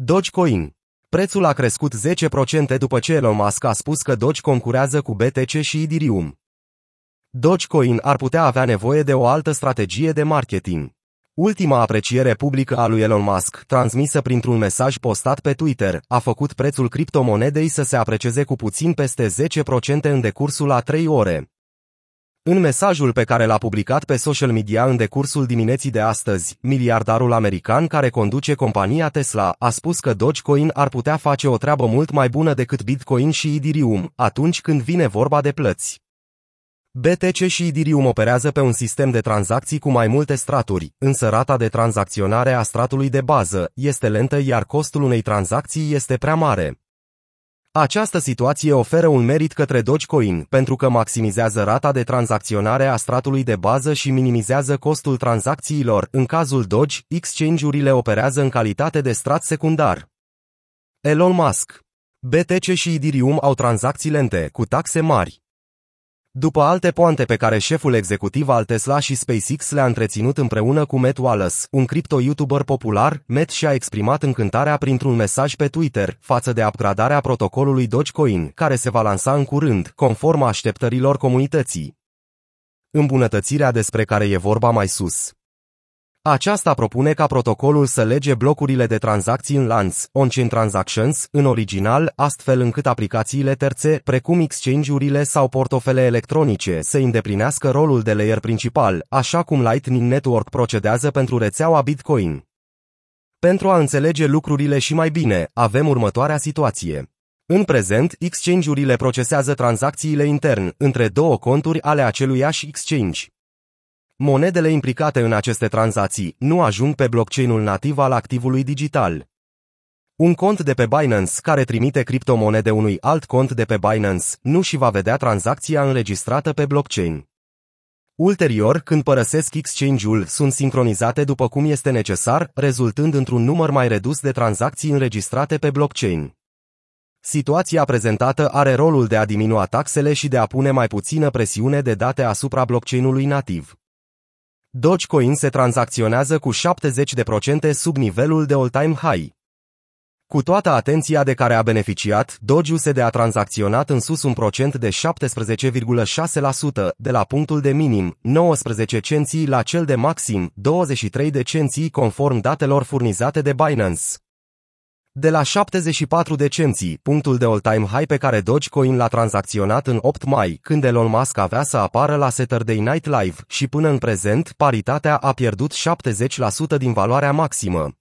Dogecoin. Prețul a crescut 10% după ce Elon Musk a spus că Doge concurează cu BTC și Ethereum. Dogecoin ar putea avea nevoie de o altă strategie de marketing. Ultima apreciere publică a lui Elon Musk, transmisă printr-un mesaj postat pe Twitter, a făcut prețul criptomonedei să se aprecieze cu puțin peste 10% în decursul a 3 ore. În mesajul pe care l-a publicat pe social media în decursul dimineții de astăzi, miliardarul american care conduce compania Tesla a spus că Dogecoin ar putea face o treabă mult mai bună decât Bitcoin și Ethereum atunci când vine vorba de plăți. BTC și Ethereum operează pe un sistem de tranzacții cu mai multe straturi, însă rata de tranzacționare a stratului de bază este lentă iar costul unei tranzacții este prea mare. Această situație oferă un merit către Dogecoin pentru că maximizează rata de tranzacționare a stratului de bază și minimizează costul tranzacțiilor. În cazul Doge, exchange-urile operează în calitate de strat secundar. Elon Musk BTC și Ethereum au tranzacții lente, cu taxe mari. După alte poante pe care șeful executiv al Tesla și SpaceX le-a întreținut împreună cu Matt Wallace, un cripto-youtuber popular, Matt și-a exprimat încântarea printr-un mesaj pe Twitter față de upgradarea protocolului Dogecoin, care se va lansa în curând, conform așteptărilor comunității. Îmbunătățirea despre care e vorba mai sus. Aceasta propune ca protocolul să lege blocurile de tranzacții în lanț, on-chain transactions, în original, astfel încât aplicațiile terțe, precum exchange-urile sau portofele electronice, să îndeplinească rolul de layer principal, așa cum Lightning Network procedează pentru rețeaua Bitcoin. Pentru a înțelege lucrurile și mai bine, avem următoarea situație. În prezent, exchange-urile procesează tranzacțiile intern între două conturi ale aceluiași exchange. Monedele implicate în aceste tranzacții nu ajung pe blockchain-ul nativ al activului digital. Un cont de pe Binance care trimite criptomonede unui alt cont de pe Binance nu și va vedea tranzacția înregistrată pe blockchain. Ulterior, când părăsesc exchange-ul, sunt sincronizate după cum este necesar, rezultând într-un număr mai redus de tranzacții înregistrate pe blockchain. Situația prezentată are rolul de a diminua taxele și de a pune mai puțină presiune de date asupra blockchain-ului nativ. Dogecoin se tranzacționează cu 70% sub nivelul de all-time high. Cu toată atenția de care a beneficiat, Doge-USD a tranzacționat în sus un procent de 17,6% de la punctul de minim 19 cenții la cel de maxim 23 de cenții conform datelor furnizate de Binance. De la 74 de cenții, punctul de all-time high pe care Dogecoin l-a tranzacționat în 8 mai, când Elon Musk avea să apară la Saturday Night Live, și până în prezent, paritatea a pierdut 70% din valoarea maximă.